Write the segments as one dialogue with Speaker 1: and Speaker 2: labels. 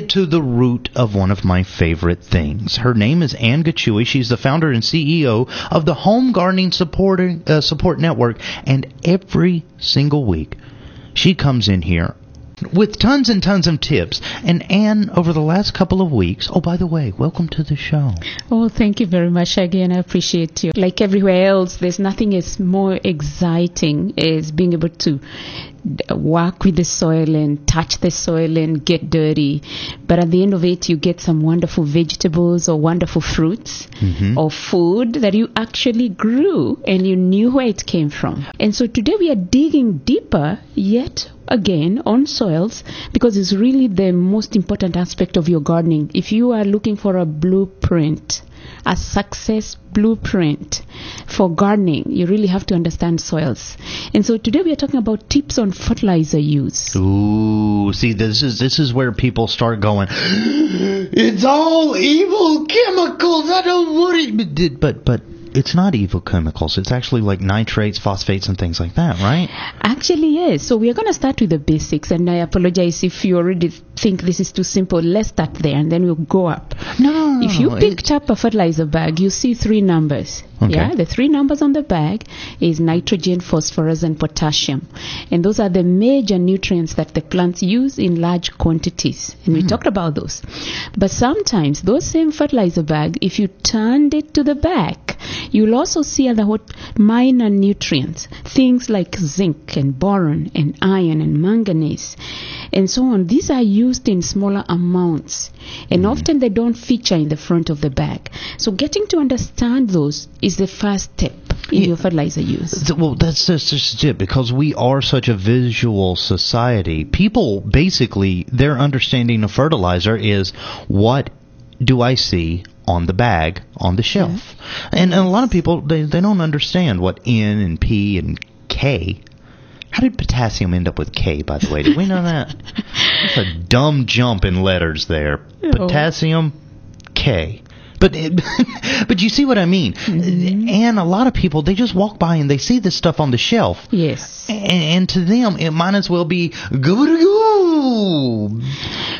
Speaker 1: get to the root of one of my favorite things. Her name is Anne Gachui. She's the founder and CEO of the Home Gardening Support, uh, Support Network. And every single week, she comes in here with tons and tons of tips. And Anne, over the last couple of weeks, oh, by the way, welcome to the show.
Speaker 2: Oh, thank you very much again. I appreciate you. Like everywhere else, there's nothing as more exciting as being able to work with the soil and touch the soil and get dirty. But at the end of it, you get some wonderful vegetables or wonderful fruits
Speaker 1: Mm-hmm.
Speaker 2: or food that you actually grew and you knew where it came from. And so today we are digging deeper yet again on soils because it's really the most important aspect of your gardening. If you are looking for a blueprint, a success blueprint for gardening, you really have to understand soils. And so today we are talking about tips on fertilizer use.
Speaker 1: Ooh, see, this is this is where people start going. It's all evil chemicals. I don't want it, but but it's not evil chemicals. It's actually like nitrates, phosphates, and things like that, right?
Speaker 2: Actually, yes. So we are going to start with the basics, and I apologize if you already think this is too simple. Let's start there, and then we'll go up.
Speaker 1: No.
Speaker 2: If you picked up a fertilizer bag, you see three numbers.
Speaker 1: Okay.
Speaker 2: Yeah, the three numbers on the bag is nitrogen, phosphorus, and potassium, and those are the major nutrients that the plants use in large quantities. And we mm-hmm. talked about those. But sometimes those same fertilizer bag, if you turned it to the back, you'll also see other what minor nutrients, things like zinc and boron and iron and manganese, and so on. These are used in smaller amounts, and mm. often they don't feature in the front of the bag. So getting to understand those is the first step in
Speaker 1: Yeah.
Speaker 2: your fertilizer use.
Speaker 1: Well, that's just, just it because we are such a visual society. People basically their understanding of fertilizer is what do I see on the bag on the shelf, and, and a lot of people they they don't understand what N and P and K. How did potassium end up with K? By the way, did we know that? That's a dumb jump in letters there. Potassium K. But it, but you see what I mean? Mm-hmm. And a lot of people they just walk by and they see this stuff on the shelf,
Speaker 2: Yes.
Speaker 1: and, and to them it might as well be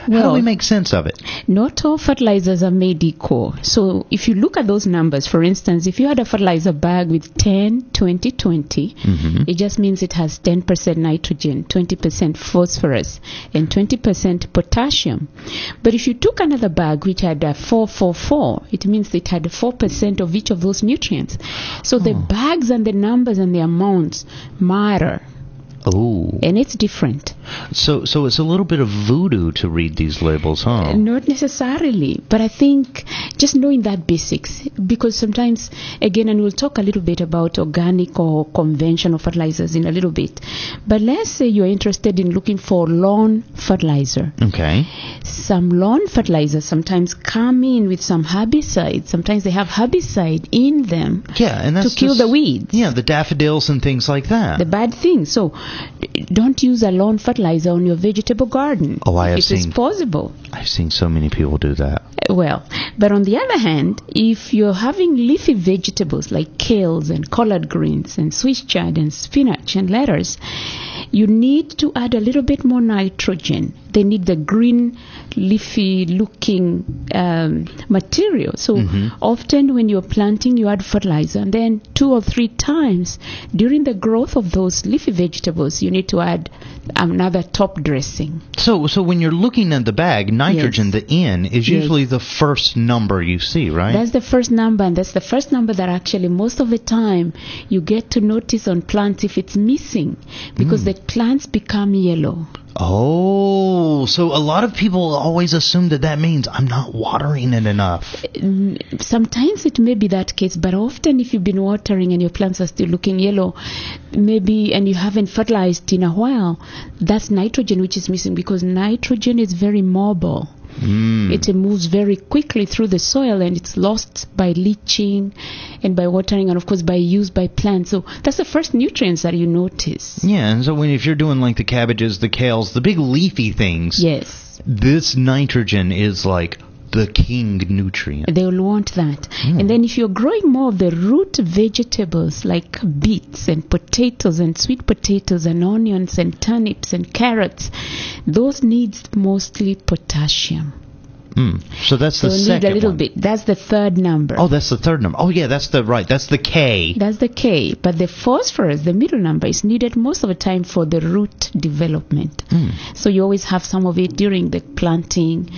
Speaker 1: go How do
Speaker 2: Well-
Speaker 1: we make sense of it?
Speaker 2: Not all fertilizers are made equal. So if you look at those numbers, for instance, if you had a fertilizer bag with 10, 20, 20, mm-hmm. it just means it has 10% nitrogen, 20% phosphorus, and 20% potassium. But if you took another bag which had a 4, 4, 4, it means it had 4% of each of those nutrients. So the bags and the numbers and the amounts matter,
Speaker 1: Oh,
Speaker 2: and it's different.
Speaker 1: So so it's a little bit of voodoo to read these labels, huh?
Speaker 2: Uh, not necessarily, but I think just knowing that basics, because sometimes, again, and we'll talk a little bit about organic or conventional fertilizers in a little bit. But let's say you're interested in looking for lawn fertilizer.
Speaker 1: Okay.
Speaker 2: Some lawn fertilizers sometimes come in with some herbicide. Sometimes they have herbicide in them
Speaker 1: Yeah, and that's
Speaker 2: to kill
Speaker 1: just-
Speaker 2: the weeds.
Speaker 1: Yeah, the daffodils and things like that.
Speaker 2: The bad things. So don't use a lawn fertilizer on your vegetable garden.
Speaker 1: Oh, I have
Speaker 2: If it's possible.
Speaker 1: I've seen so many people do that.
Speaker 2: Eh, well, but on the other hand, if you're having leafy vegetables like kales and collard greens and Swiss chard and spinach and lettuce, you need to add a little bit more nitrogen. They need the green, leafy looking um, material. So often when you're planting, you add fertilizer, and then two or three times during the growth of those leafy vegetables, you need to add another top dressing.
Speaker 1: So so when you're looking at the bag, nitrogen,
Speaker 2: Yes.
Speaker 1: the N is
Speaker 2: Yes.
Speaker 1: usually the first number you see, right?
Speaker 2: That's the first number, and that's the first number that actually most of the time you get to notice on plants if it's missing because the plants become yellow.
Speaker 1: Oh, so a lot of people always assume that that means I'm not watering it enough.
Speaker 2: Sometimes it may be that case, but often if you've been watering and your plants are still looking yellow, maybe and you haven't fertilized in a while, that's nitrogen which is missing because nitrogen is very mobile.
Speaker 1: Mm.
Speaker 2: It moves very quickly through the soil and it's lost by leaching and by watering and of course by use by plants. So that's the first nutrients that you notice.
Speaker 1: Yeah, and so when if you're doing like the cabbages, the kales, the big leafy things,
Speaker 2: Yes.
Speaker 1: this nitrogen is like the king nutrient.
Speaker 2: They will want that. Hmm. And then if you're growing more of the root vegetables like beets and potatoes and sweet potatoes and onions and turnips and carrots, those need mostly potassium.
Speaker 1: Mm. So that's
Speaker 2: So
Speaker 1: the
Speaker 2: need
Speaker 1: second
Speaker 2: a little
Speaker 1: one.
Speaker 2: bit. That's the third number.
Speaker 1: Oh, that's the third number. Oh, yeah, that's the right. That's the K.
Speaker 2: That's the K. But the phosphorus, the middle number, is needed most of the time for the root development. So you always have some of it during the planting,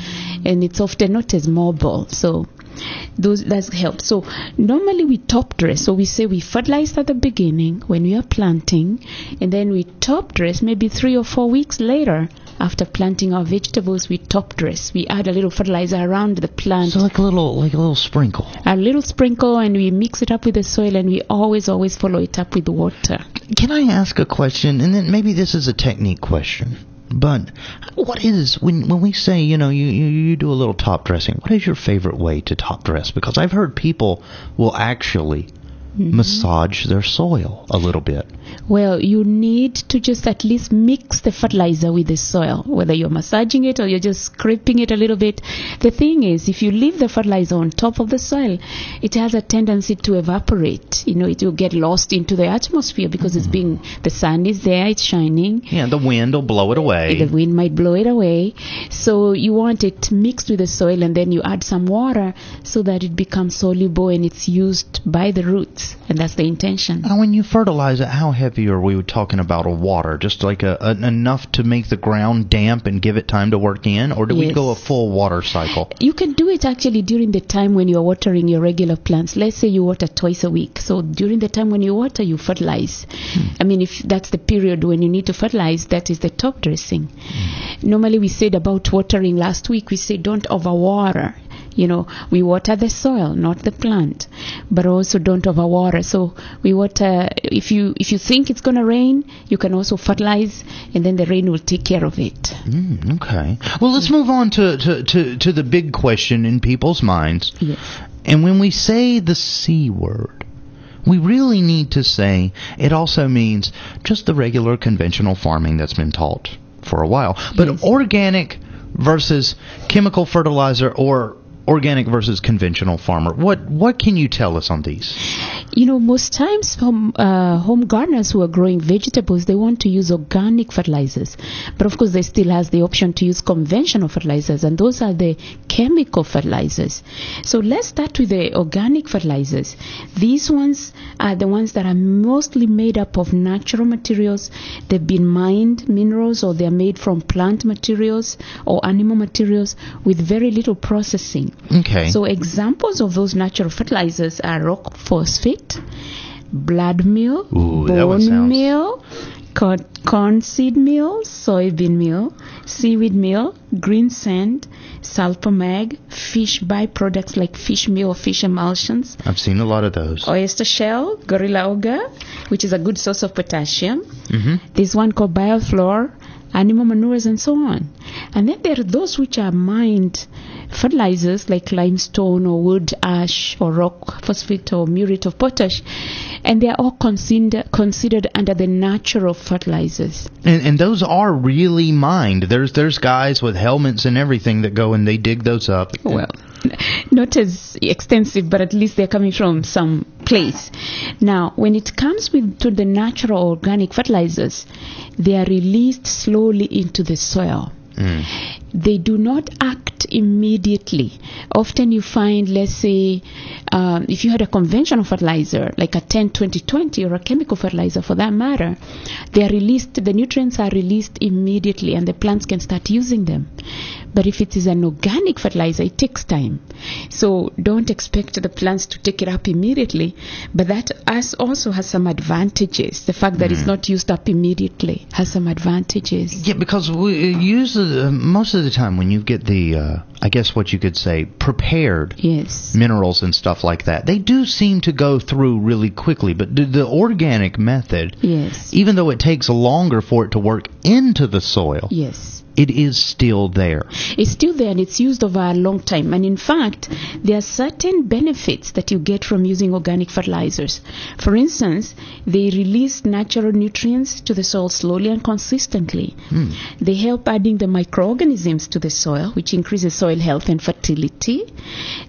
Speaker 2: and it's often not as mobile. So those that help. So normally we top dress. So we say we fertilize at the beginning when we are planting, and then we top dress maybe three or four weeks later. After planting our vegetables, we top dress. We add a little fertilizer around the plant
Speaker 1: So like a little, like a little sprinkle.
Speaker 2: a little sprinkle and we mix it up with the soil and we always always follow it up with water
Speaker 1: Can I ask a question? And then maybe this is a technique question. But what is when when we say you know you, you you do a little top dressing? What is your favorite way to top dress? Because I've heard people will actually massage their soil a little bit.
Speaker 2: well you need to just at least mix the fertilizer with the soil whether you're massaging it or you're just scraping it a little bit the thing is if you leave the fertilizer on top of the soil it has a tendency to evaporate you know it will get lost into the atmosphere because it's being the sun is there it's shining
Speaker 1: Yeah, the wind will blow it away.
Speaker 2: the wind might blow it away. So you want it mixed with the soil and then you add some water so that it becomes soluble and it's used by the roots. And that's the intention.
Speaker 1: Now, when you fertilize it, how heavy are we talking about a water? Just like a, a, enough to make the ground damp and give it time to work in, or do we go a full water cycle?
Speaker 2: You can do it actually during the time when you're watering your regular plants. Let's say you water twice a week. So during the time when you water, you fertilize. Hmm. I mean, if that's the period when you need to fertilize, that is the top dressing. Hmm. Normally, we said about watering last week, we say don't overwater. You know, we water the soil, not the plant, but also don't overwater. So we water. If you if you think it's gonna rain, you can also fertilize, and then the rain will take care of it.
Speaker 1: Mm, okay. Well, let's move on to, to, to, to the big question in people's minds.
Speaker 2: Yes.
Speaker 1: And when we say the C word, we really need to say it also means just the regular conventional farming that's been taught for a while. But
Speaker 2: Yes.
Speaker 1: organic versus chemical fertilizer or organic versus conventional farmer. What what can you tell us on these?
Speaker 2: You know, most times home, uh, home gardeners who are growing vegetables, they want to use organic fertilizers. But of course, they still has the option to use conventional fertilizers, and those are the chemical fertilizers. So let's start with the organic fertilizers. These ones are the ones that are mostly made up of natural materials. They've been mined minerals, or they're made from plant materials or animal materials with very little processing.
Speaker 1: Okay.
Speaker 2: So examples of those natural fertilizers are rock phosphate, blood meal,
Speaker 1: Ooh,
Speaker 2: bone
Speaker 1: sounds-
Speaker 2: meal, corn, corn seed meal, soybean meal, seaweed meal, green sand, sulfur mag, fish byproducts like fish meal or fish emulsions,
Speaker 1: I've seen a lot of those.
Speaker 2: oyster shell, gorilla ogre, which is a good source of potassium.
Speaker 1: hmm
Speaker 2: There's one called bioflora, animal manures, and so on. And then there are those which are mined fertilizers like limestone or wood ash or rock phosphate or muriate of potash, and they are all consider, considered under the natural fertilizers.
Speaker 1: And, and those are really mined. There's there's guys with helmets and everything that go and they dig those up.
Speaker 2: Well, not as extensive, but at least they're coming from some place. Now, when it comes with to the natural organic fertilizers, they are released slowly into the soil.
Speaker 1: Mm.
Speaker 2: They do not act immediately. Often you find, let's say, um, if you had a conventional fertilizer, like a 10 20 20 or a chemical fertilizer for that matter, they are released, the nutrients are released immediately and the plants can start using them. But if it is an organic fertilizer, it takes time. So don't expect the plants to take it up immediately. But that as also has some advantages. The fact that it's not used up immediately has some advantages.
Speaker 1: Yeah, because we use uh, most of the time when you get the, uh, I guess what you could say, prepared
Speaker 2: Yes.
Speaker 1: minerals and stuff like that, they do seem to go through really quickly. But the, the organic method,
Speaker 2: Yes.
Speaker 1: even though it takes longer for it to work into the soil,
Speaker 2: Yes.
Speaker 1: It is still there.
Speaker 2: It's still there and it's used over a long time. And in fact, there are certain benefits that you get from using organic fertilizers. For instance, they release natural nutrients to the soil slowly and consistently. Hmm. They help adding the microorganisms to the soil, which increases soil health and fertility.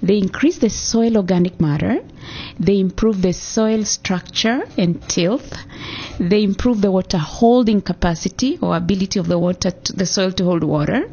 Speaker 2: They increase the soil organic matter. They improve the soil structure and tilth. They improve the water holding capacity or ability of the water, to, the soil to hold water.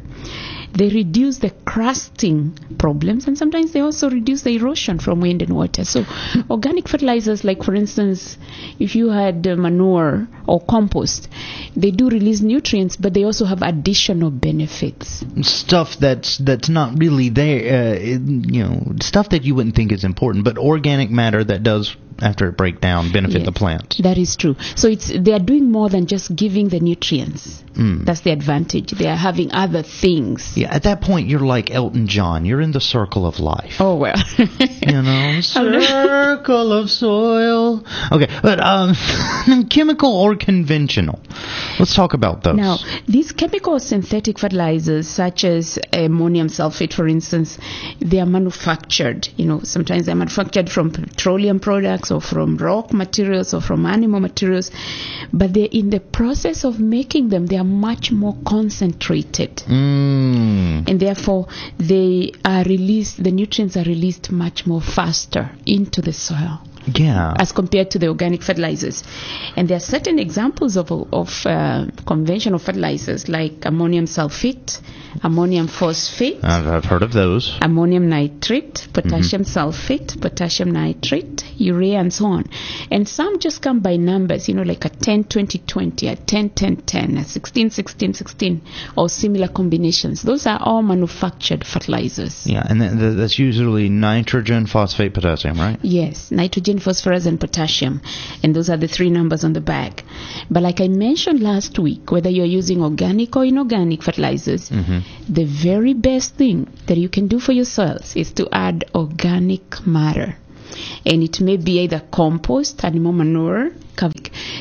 Speaker 2: They reduce the crusting problems and sometimes they also reduce the erosion from wind and water. So, organic fertilizers, like for instance, if you had uh, manure or compost, they do release nutrients, but they also have additional benefits.
Speaker 1: Stuff that's that's not really there, uh, you know, stuff that you wouldn't think is important, but organic matter that does after it break down benefit
Speaker 2: Yes.
Speaker 1: the plants.
Speaker 2: That is true. So it's they are doing more than just giving the nutrients.
Speaker 1: Mm.
Speaker 2: That's the advantage. They are having other things.
Speaker 1: Yeah, at that point you're like Elton John. You're in the circle of life.
Speaker 2: Oh well.
Speaker 1: You know, circle of soil. Okay, but um, chemical or conventional? Let's talk about those.
Speaker 2: Now, these chemical synthetic fertilizers, such as ammonium sulfate, for instance, they are manufactured. You know, sometimes they're manufactured from petroleum products or from rock materials or from animal materials, but they're in the process of making them, they are much more concentrated.
Speaker 1: Mm. Mm.
Speaker 2: and therefore they are released the nutrients are released much more faster into the soil
Speaker 1: Yeah.
Speaker 2: as compared to the organic fertilizers and there are certain examples of, of uh, conventional fertilizers like ammonium sulfate ammonium phosphate
Speaker 1: I've, I've heard of those.
Speaker 2: ammonium nitrate, potassium sulfate, potassium nitrate, urea, and so on. And some just come by numbers, you know, like a 10 20 20, a 10 10 10, a 16 16 16, or similar combinations. Those are all manufactured fertilizers.
Speaker 1: Yeah, and th- th- that's usually nitrogen, phosphate, potassium, right?
Speaker 2: Yes, nitrogen, phosphorus, and potassium. And those are the three numbers on the bag. But like I mentioned last week, whether you're using organic or inorganic fertilizers, mm-hmm. the very best thing that you can do for your soils is to add organic matter. And it may be either compost, animal manure,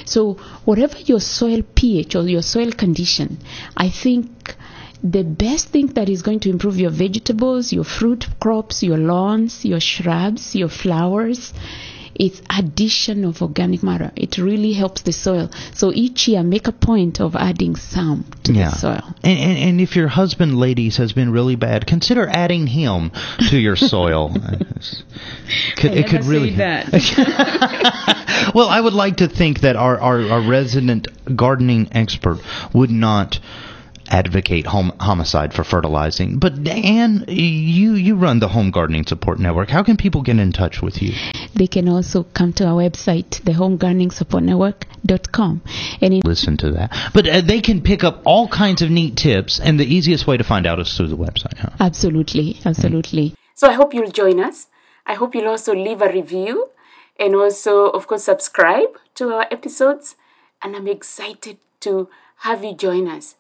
Speaker 2: so whatever your soil pH or your soil condition, I think the best thing that is going to improve your vegetables, your fruit crops, your lawns, your shrubs, your flowers, it's addition of organic matter. It really helps the soil. So each year, make a point of adding some to
Speaker 1: Yeah.
Speaker 2: the soil.
Speaker 1: And, and, and if your husband, ladies, has been really bad, consider adding him to your soil. Could-
Speaker 2: I
Speaker 1: it could really.
Speaker 2: say that.
Speaker 1: well, I would like to think that our, our, our resident gardening expert would not advocate home homicide for fertilizing. But Anne, you you run the Home Gardening Support Network. How can people get in touch with you?
Speaker 2: They can also come to our website, thehomegardeningsupportnetwork.com. And in
Speaker 1: Listen to that. But uh, they can pick up all kinds of neat tips, and the easiest way to find out is through the website. Huh?
Speaker 2: Absolutely, absolutely.
Speaker 3: So I hope you'll join us. I hope you'll also leave a review and also, of course, subscribe to our episodes. And I'm excited to have you join us.